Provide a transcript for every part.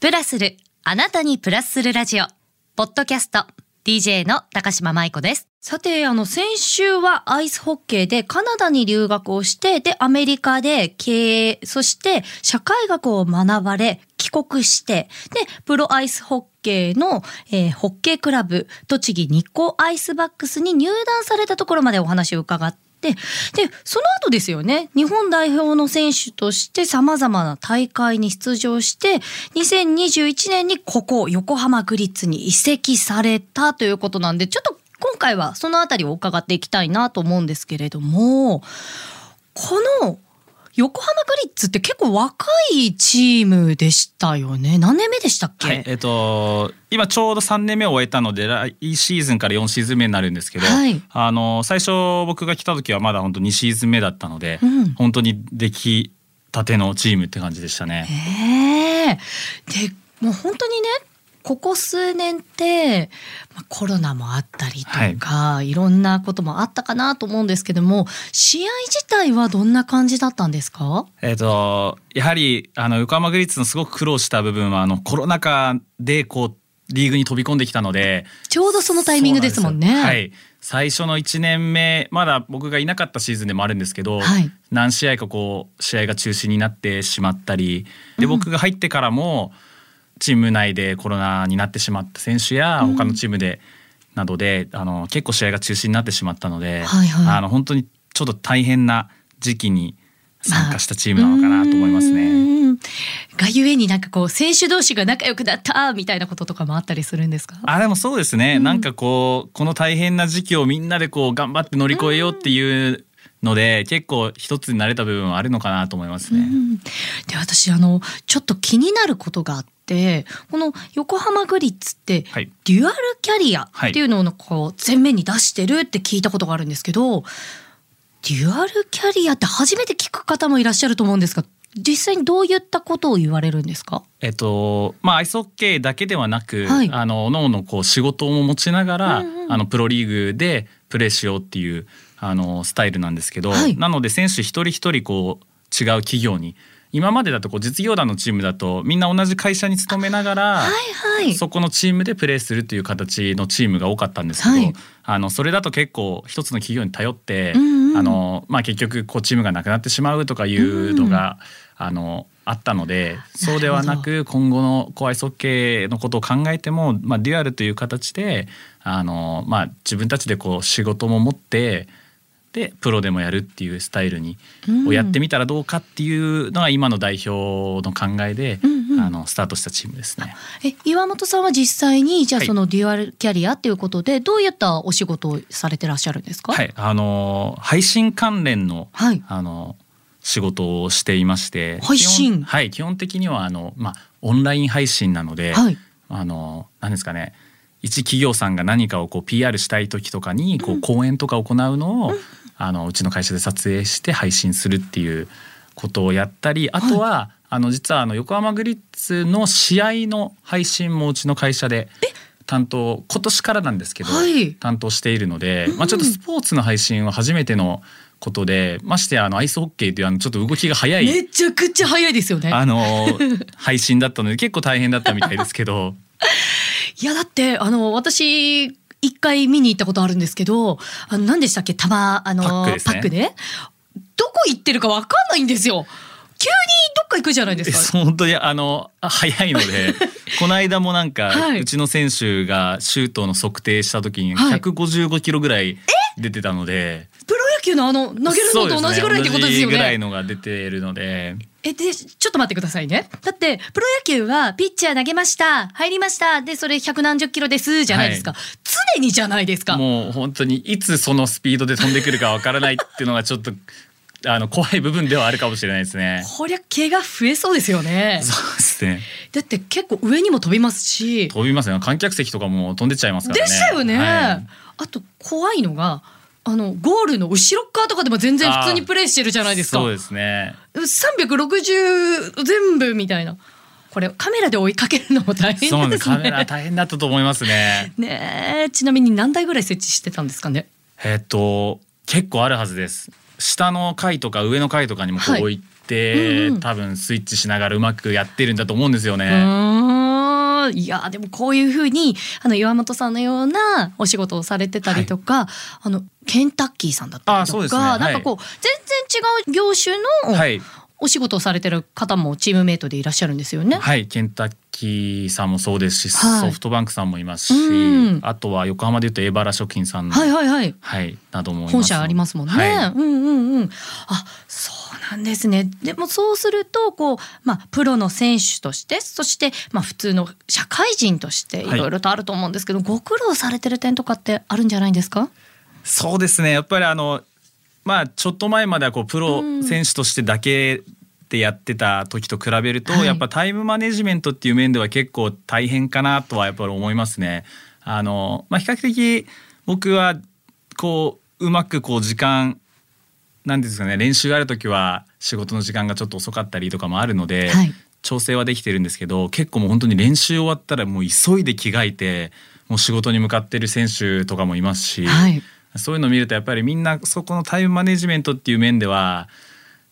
プラスる、あなたにプラスするラジオ。ポッドキャスト、DJ の高島舞子です。さて、あの、先週はアイスホッケーでカナダに留学をして、で、アメリカで経営、そして社会学を学ばれ、帰国して、で、プロアイスホッケーの、えーホッケークラブ、栃木日光アイスバックスに入団されたところまでお話を伺って、で、その後ですよね、日本代表の選手として様々な大会に出場して、2021年にここ、横浜グリッツに移籍されたということなんで、ちょっと今回はそのあたりを伺っていきたいなと思うんですけれども、この横浜グリッツって結構若いチームでしたよね。何年目でしたっけ、はい、えっと今ちょうど3年目を終えたので来シーズンから4シーズン目になるんですけど、はいあの最初僕が来た時はまだ本当2シーズン目だったので、うん本当に出来たてのチームって感じでしたね。ええでもう本当にねここ数年って、まあ、コロナもあったりとか、い、ろんなこともあったかなと思うんですけども試合自体はどんな感じだったんですか？えっとやはりあの横浜グリッツのすごく苦労した部分はあのコロナ禍でこうリーグに飛び込んできたのでちょうどそのタイミングですもんね。んはい。最初の1年目まだ僕がいなかったシーズンでもあるんですけど、はい。何試合かこう試合が中止になってしまったりで僕が入ってからもチーム内でコロナになってしまった選手や他のチームで、などであの結構試合が中止になってしまったので、はいはい。あの本当にちょっと大変な時期に参加したチームなのかなと思いますね。うん。がゆえになんかこう選手同士が仲良くなったみたいなこととかもあったりするんですか？あでもそうですね、なんかこうこの大変な時期をみんなでこう頑張って乗り越えようっていうので、結構一つになれた部分はあるのかなと思いますね。で私あのちょっと気になることがあってこの横浜グリッツって、はい。デュアルキャリアっていうのをこう前面に出してるって聞いたことがあるんですけどデュアルキャリアって初めて聞く方もいらっしゃると思うんですが実際にどういったことを言われるんですか？えっとまあアイスホッケーだけではなく、はい。あの各々こう仕事も持ちながら、うんうん。あのプロリーグでプレーしようっていうあのスタイルなんですけど、はい。なので選手一人一人こう違う企業に今までだとこう実業団のチームだとみんな同じ会社に勤めながら、はいはい。そこのチームでプレーするっていう形のチームが多かったんですけど、はい。あのそれだと結構一つの企業に頼って、うんうんあのまあ、結局こうチームがなくなってしまうとかいうのが、あのあったのでそうではなく今後のこうアイスホッケーのことを考えても、まあ、デュアルという形であの、まあ、自分たちでこう仕事も持ってでプロでもやるっていうスタイルに、うん。をやってみたらどうかっていうのが今の代表の考えで、うんうん。あのスタートしたチームですね。え岩本さんは実際にじゃあはい。そのデュアルキャリアっていうことでどういったお仕事をされてらっしゃるんですか？はい、あの配信関連の、はい。あの仕事をしていまして、配信？基本はい、基本的にはあのまあオンライン配信なので、はい。あの何ですかね。一企業さんが何かをこう PR したい時とかにこう講演とか行うのを、あのうちの会社で撮影して配信するっていうことをやったりあとは、あの実はあの横浜グリッツの試合の配信もうちの会社で担当今年からなんですけど、はい。担当しているので、まあ、ちょっとスポーツの配信は初めてのことでましてやあのアイスホッケーというあのちょっと動きが早いめちゃくちゃ早いですよね。あの 配信だったので結構大変だったみたいですけど。いやだってあの私一回見に行ったことあるんですけどあの何でしたっけ？玉あのパックですね。でどこ行ってるかわかんないんですよ。急にどっか行くじゃないですか。本当にあの早いので この間もなんか、はい。うちの選手がシュートの測定した時にはい。155キロぐらい出てたので、プロ野球のあの投げるのと同じぐらいってことですよ同じぐらいねのが出ているので。えでちょっと待ってくださいね。だってプロ野球はピッチャー投げました入りましたでそれ百何十キロですじゃないですか、常にじゃないですか。もう本当にいつそのスピードで飛んでくるかわからないっていうのがちょっと あの怖い部分ではあるかもしれないですね。こりゃ毛が増えそうですよね。そうですね。だって結構上にも飛びますし。飛びますよ。観客席とかも飛んでっちゃいますからね。でしたよね、はい。あと怖いのがあのゴールの後ろ側とかでも全然普通にプレーしてるじゃないですかそうですね。360全部みたいなこれカメラで追いかけるのも大変ですねそうなんです。カメラ大変だったと思いますね。ねえちなみに何台ぐらい設置してたんですかね？えっと結構あるはずです。下の階とか上の階とかにもこはいう置いて、うんうん多分スイッチしながらうまくやってるんだと思うんですようね。いやーでもこういうふうにあの岩本さんのようなお仕事をされてたりとか、あのケンタッキーさんだったりとか、ね。はい。なんかこう全然違う業種のはいお仕事をされてる方もチームメイトでいらっしゃるんですよね？はいケンタッキーさんもそうですし、はいソフトバンクさんもいますし、うんあとは横浜でいうとエバラ食品さんの、はいはいはい。はいなども本社ありますもんね。はいうんうんうん。あ、そうなんですね。でもそうするとこうまあプロの選手として、そしてまあ普通の社会人としていろいろとあると思うんですけど、ご苦労されてる点とかってあるんじゃないですか？そうですねやっぱりあのまあちょっと前まではこうプロ選手としてだけでやってた時と比べると、はいやっぱタイムマネジメントっていう面では結構大変かなとはやっぱり思いますね。あのまあ、比較的僕はこううまくこう時間なんですかね練習がある時は仕事の時間がちょっと遅かったりとかもあるので、はい調整はできてるんですけど結構もう本当に練習終わったらもう急いで着替えてもう仕事に向かってる選手とかもいますし、はい。そういうのを見るとやっぱりみんなそこのタイムマネジメントっていう面では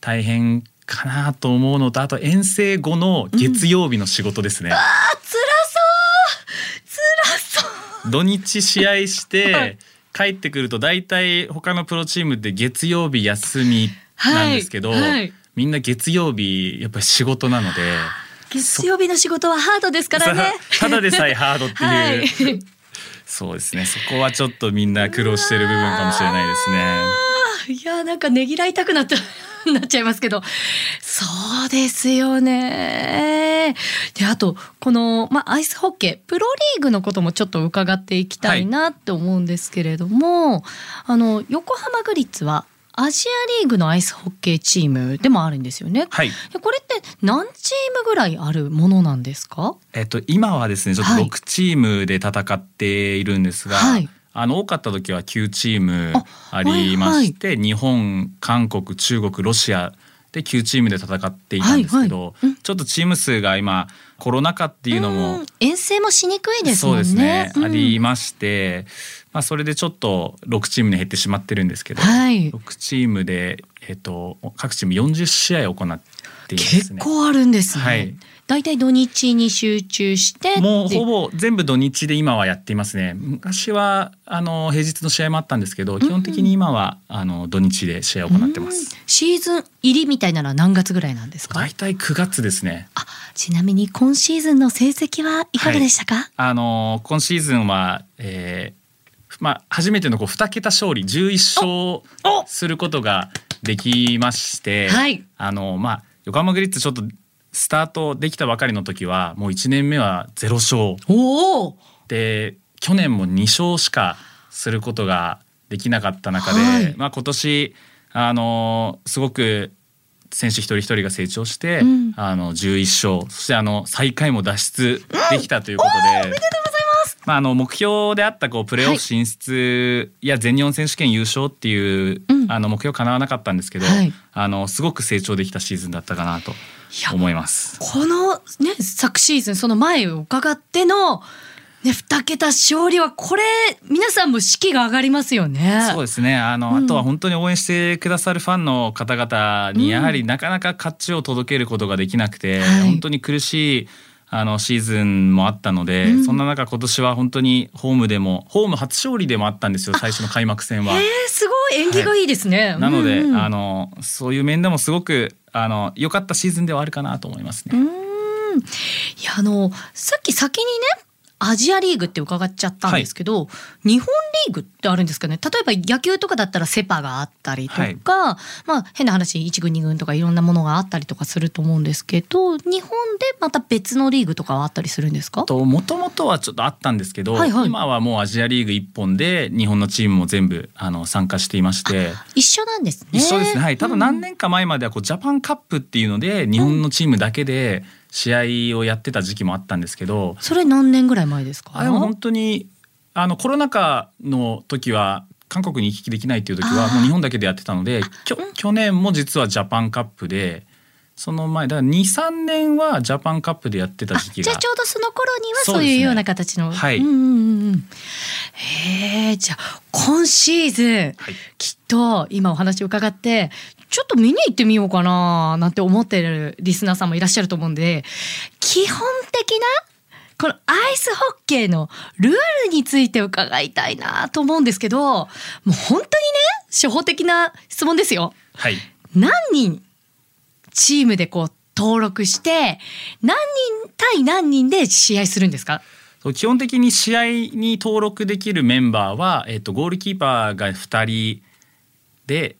大変かなと思うのとあと遠征後の月曜日の仕事ですね。あ、辛そう。辛そう。土日試合しはてい帰ってくると大体他のプロチームって月曜日休みなんですけど、はいはいみんな月曜日やっぱり仕事なので。月曜日の仕事はハードですからね。ただでさえハードっていう、はい。そうですねそこはちょっとみんな苦労してる部分かもしれないですね。いやなんかねぎらいたくなっちゃ なっちゃいますけどそうですよね。であとこの、まあ、アイスホッケープロリーグのこともちょっと伺っていきたいなって思うんですけれども、あの横浜グリッツはアジアリーグのアイスホッケーチームでもあるんですよね。はい。でこれって何チームぐらいあるものなんですか？えっと、今はですねちょっとはい。6チームで戦っているんですが、はい。あの多かった時は9チームありまして、日本韓国中国ロシアで9チームで戦っていたんですけど、はいはい。うん。ちょっとチーム数が今コロナ禍っていうのもん遠征もしにくいですね。うですね、うんありまして、まあ、それでちょっと6チームに減ってしまってるんですけど、はい6チームで、えっと、各チーム40試合を行っていますね。結構あるんですね。はいだいたい土日に集中してでもうほぼ全部土日で今はやっていますね。昔はあの平日の試合もあったんですけど、基本的に今はあの土日で試合を行ってます。シーズン入りみたいなのは何月ぐらいなんですか？大体9月ですね。あちなみに今シーズンの成績はいかがでしたか、あの今シーズンは、えーまあ初めてのこう2桁勝利11勝することができまして、はい。あのまあ横浜グリッツちょっとスタートできたばかりの時はもう1年目は0勝。おお。で去年も2勝しかすることができなかった中で、はい。まあ、今年あのすごく選手一人一人が成長して、うん。あの11勝。そしてあの最下位も脱出できたということで。まあ、あの目標であったこうプレーオフ進出や全日本選手権優勝っていう、うん。あの目標叶わなかったんですけど、はい。あのすごく成長できたシーズンだったかなとや思います。このね昨シーズンその前を伺ってのね二桁勝利はこれ皆さんも士気が上がりますよね。そうですね。あの、うん。あとは本当に応援してくださるファンの方々うんにやはりなかなか勝ちを届けることができなくて、はい。本当に苦しいあのシーズンもあったので、うんそんな中今年は本当にホームでもホーム初勝利でもあったんですよ最初の開幕戦はえー、。すごい縁起がいいですね。なので、うんうんあのそういう面でもすごくあの良かったシーズンではあるかなと思いますね。うーんいやあのさっき先にねアジアリーグって伺っちゃったんですけど、日本リーグってあるんですかね？例えば野球とかだったらセパがあったりとか、まあ変な話1軍2軍とかいろんなものがあったりとかすると思うんですけど日本でまた別のリーグとかはあったりするんですか？ともともとはちょっとあったんですけど、はいはい今はもうアジアリーグ一本で日本のチームも全部あの参加していまして。一緒なんですね。一緒ですね。はい。ただ何うん年か前まではこうジャパンカップっていうので日本のチームだけで試合をやってた時期もあったんですけど、それ何年ぐらい前ですか？あれも本当にあのコロナ禍の時は韓国に行き来できないっていう時はもう日本だけでやってたので、きょ去年も実はジャパンカップでその前だから23年はジャパンカップでやってたあ時期がじゃあちょうどその頃にはそういうような形の。はい。うんうんうんうん。へえじゃあ今シーズンはい。きっと今お話を伺ってちょっと見に行ってみようかななんて思ってるリスナーさんもいらっしゃると思うんで基本的なこのアイスホッケーのルールについて伺いたいなと思うんですけどもう本当にね初歩的な質問ですよ。はい何人チームでこう登録して何人対何人で試合するんですか？基本的に試合に登録できるメンバーは、えっと、ゴールキーパーが2人で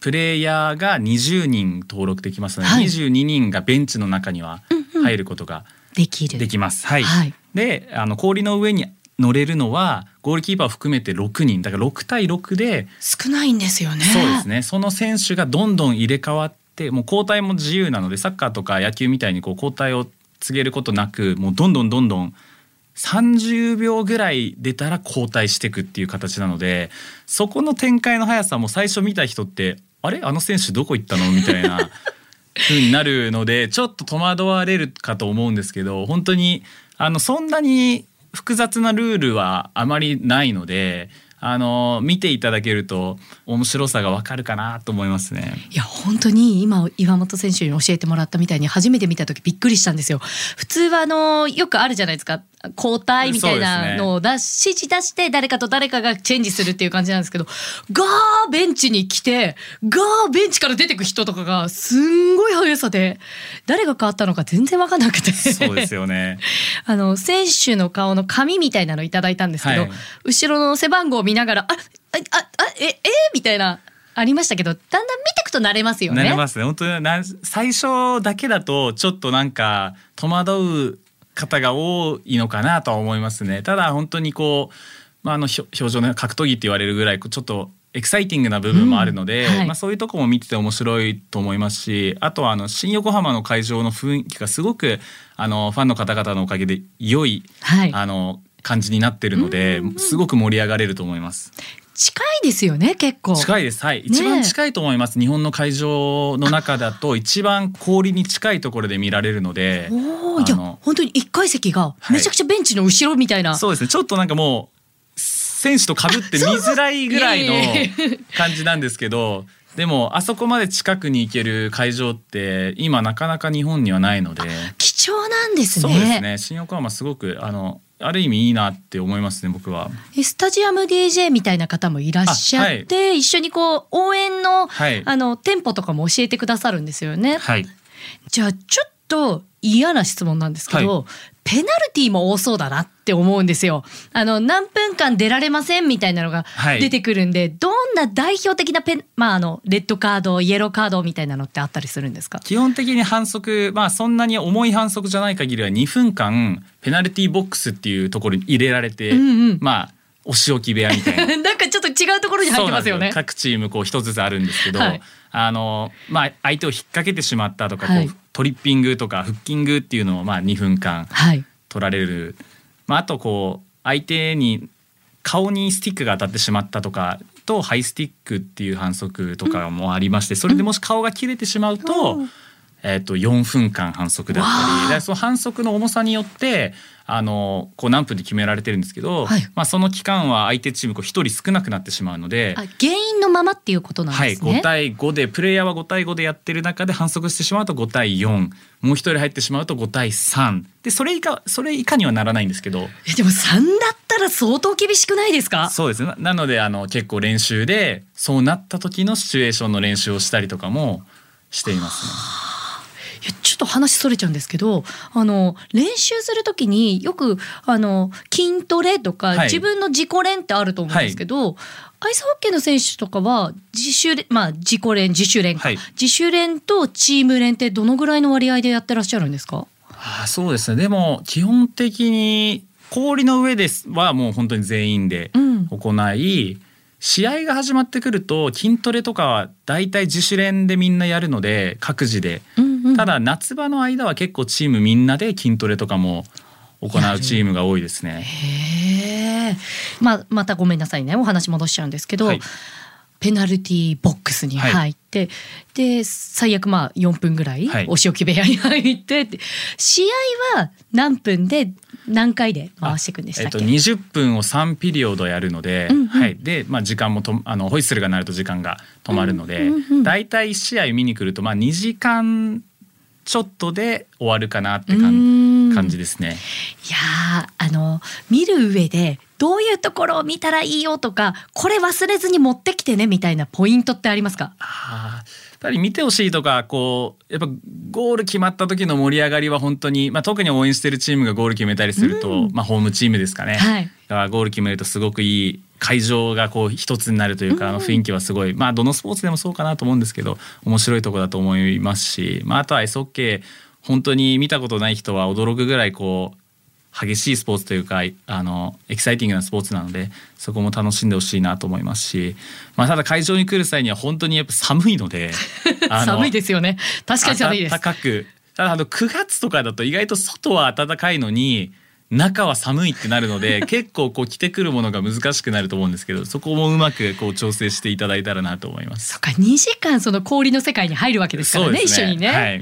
プレイヤーが20人登録できますので、はい。22人がベンチの中には入ることができる。できます。はい、はい。であの氷の上に乗れるのはゴールキーパーを含めて6人。だから6対6で少ないんですよね。そうですね。その選手がどんどん入れ替わってもう交代も自由なのでサッカーとか野球みたいにこう交代を告げることなくもうどんどんどんどん30秒ぐらい出たら交代していくっていう形なのでそこの展開の速さも最初見た人ってあれ？あの選手どこ行ったの？みたいな 風になるのでちょっと戸惑われるかと思うんですけど本当にあのそんなに複雑なルールはあまりないのであの見ていただけると面白さがわかるかなと思いますね。いや本当に今岩本選手に教えてもらったみたいに初めて見た時びっくりしたんですよ。普通はあのよくあるじゃないですか交代みたいなのを出し、指示出して誰かと誰かがチェンジするっていう感じなんですけどガーベンチに来てガーベンチから出てく人とかがすんごい速さで誰が変わったのか全然分かんなくてそうですよね。あの選手の顔の紙みたいなのいただいたんですけど、はい後ろの背番号を見ながら「ああああええ？みたいなありましたけどだんだん見ていくと慣れますよね。なれますね。本当にな最初だけだとちょっとなんか戸惑う方が多いのかなとは思いますね。ただ本当にこう、まあ、あの表情の格闘技って言われるぐらいちょっとエキサイティングな部分もあるので、うん。はい。まあ、そういうとこも見てて面白いと思いますしあとはあの新横浜の会場の雰囲気がすごくあのファンの方々のおかげで良い、はい。あの感じになってるので、すごく盛り上がれると思います。近いですよね結構。近いです。はい。一番近いと思います、日本の会場の中だと一番氷に近いところで見られるのでおお、いや本当に一階席がはい。めちゃくちゃベンチの後ろみたいな。そうですね。ちょっとなんかもう選手と被って見づらいぐらいの感じなんですけどでもあそこまで近くに行ける会場って今なかなか日本にはないので。貴重なんですね。そうですね。新横浜すごくあのある意味いいなって思いますね僕は。えスタジアム DJ みたいな方もいらっしゃって、一緒にこう応援の、はいあのテンポとかも教えてくださるんですよね。はいじゃあちょっと嫌な質問なんですけど、はペナルティーも多そうだなって思うんですよ。あの何分間出られませんみたいなのがはい出てくるんで、どんな代表的なペンまああのレッドカードイエローカードみたいなのってあったりするんですか？基本的に反則まあそんなに重い反則じゃない限りは2分間ペナルティーボックスっていうところに入れられて、うんうんまあお仕置き部屋みたいな。なんかちょっと違うところに入ってますよね。各チームこう一つずつあるんですけど、はいあのまあ相手を引っ掛けてしまったとか、こうはいトリッピングとかフッキングっていうのをまあ2分間はい。取られる、まああとこう相手に顔にスティックが当たってしまったとかとハイスティックっていう反則とかもありまして、それでもし顔が切れてしまうと。うんえー、と4分間反則だったり。でその反則の重さによってあのこう何分で決められてるんですけど、はい。まあ、その期間は相手チームこう1人少なくなってしまうので、あ原因のままっていうことなんはい、ですね。5対5でプレイヤーは5対5でやってる中で反則してしまうと5対4もう1人入ってしまうと5対3でそれ以下それ以下にはならないんですけど。えでも3だったら相当厳しくないですか？そうです。なのであの結構練習でそうなった時のシチュエーションの練習をしたりとかもしていますね。と話それちゃうんですけどあの練習するときによくあの筋トレとか、はい。自分の自己練ってあると思うんですけど、アイスホッケーの選手とかは自主練まあ自己練自主練か、はい。自主練とチーム練ってどのぐらいの割合でやってらっしゃるんですか？ああそうですね。でも基本的に氷の上ですはもう本当に全員でうん。行い、試合が始まってくると筋トレとかは大体自主練でみんなやるので各自で。うんうん。ただ夏場の間は結構チームみんなで筋トレとかも行うチームが多いですね。まあ、またごめんなさいね。お話戻しちゃうんですけど、はいペナルティーボックスに入って、で最悪まあ4分ぐらいはい。お仕置き部屋に入って試合は何分で何回で回していくんでしたっけ、えっと、20分を3ピリオドやるので、うんうん。はい、で、まあ、時間もとあのホイッスルが鳴ると時間が止まるので、うんうんうん大体1試合見に来ると、まあ、2時間ちょっとで終わるかなって感じですね。いやーあの見る上でどういうところを見たらいいよとかこれ忘れずに持ってきてねみたいなポイントってありますか？あーやっぱり見てほしいとかこうやっぱゴール決まった時の盛り上がりは本当に、まあ、特に応援してるチームがゴール決めたりすると、まあ、ホームチームですかね、はい。だからゴール決めるとすごくいい会場がこう一つになるというか、あの雰囲気はすごいまあどのスポーツでもそうかなと思うんですけど面白いところだと思いますし、まあ、あとはアイスホッケー本当に見たことない人は驚くぐらいこう激しいスポーツというかあのエキサイティングなスポーツなのでそこも楽しんでほしいなと思いますし、まあ、ただ会場に来る際には本当にやっぱ寒いので 寒いですよね。確かに寒いです。暖かくただあの9月とかだと意外と外は暖かいのに中は寒いってなるので 結構こう着てくるものが難しくなると思うんですけどそこもうまくこう調整していただいたらなと思います。そっか2時間その氷の世界に入るわけですからねそうです一緒にね、はい、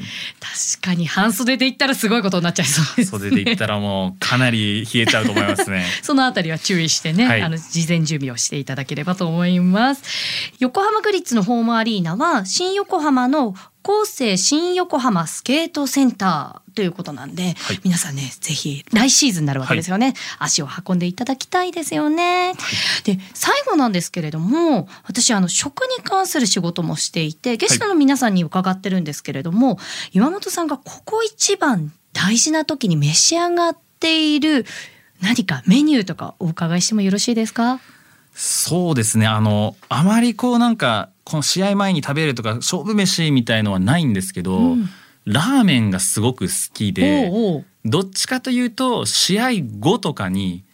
確かに半袖で行ったらすごいことになっちゃいそうです、ね、袖で言ったらもうかなり冷えちゃうと思いますね。そのあたりは注意してね、はいあの事前準備をしていただければと思います。横浜グリッツのホームアリーナは新横浜の厚生新横浜スケートセンターということなんで、はい。皆さんねぜひ来シーズンになるわけですよね、足を運んでいただきたいですよね。で最後なんですけれども私あの食に関する仕事もしていてゲストの皆さんに伺ってるんですけれども、岩本さんがここ一番大事な時に召し上がっている何かメニューとかお伺いしてもよろしいですか？そうですね。あのあまりこうなんかこの試合前に食べるとか勝負飯みたいのはないんですけど、うん。ラーメンがすごく好きで。どっちかというと試合後とかに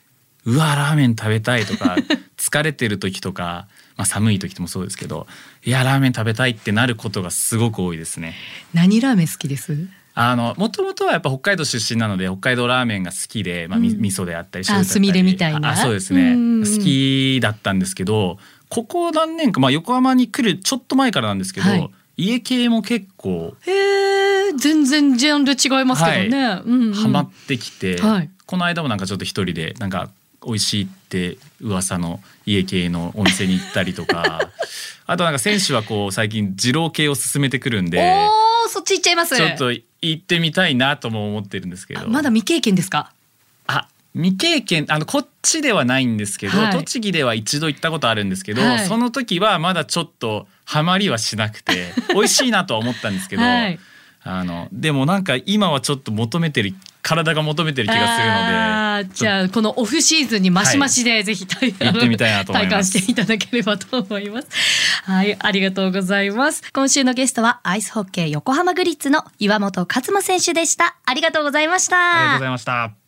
うわラーメン食べたいとか 疲れてる時とか、まあ、寒い時もそうですけどいやラーメン食べたいってなることがすごく多いですね。何ラーメン好きです？あのもともとはやっぱ北海道出身なので北海道ラーメンが好きで、まあみうん。味噌であったり醤油だったり。すみたいな。あそうですね。好きだったんですけどここ何年か、まあ、横浜に来るちょっと前からなんですけど、はい。家系も結構へえ全然ジャンル違いますけどね、うんうん。ハマってきて、はい。この間もなんかちょっと一人でなんか美味しいって噂の家系のお店に行ったりとか あとなんか選手はこう最近二郎系を勧めてくるんでおーそっち行っちゃいますちょっと行ってみたいなとも思ってるんですけど。あまだ未経験ですか？あ未経験あのこっちではないんですけど、はい。栃木では一度行ったことあるんですけど、はい。その時はまだちょっとハマりはしなくて 美味しいなとは思ったんですけど、はい。あのでもなんか今はちょっと求めてる体が求めてる気がするのでじゃあこのオフシーズンにマシマシでぜひ体,、行ってみたいなと体感していただければと思います。はいありがとうございます。今週のゲストはアイスホッケー横浜グリッツの岩本勝馬選手でした。ありがとうございました。ありがとうございました。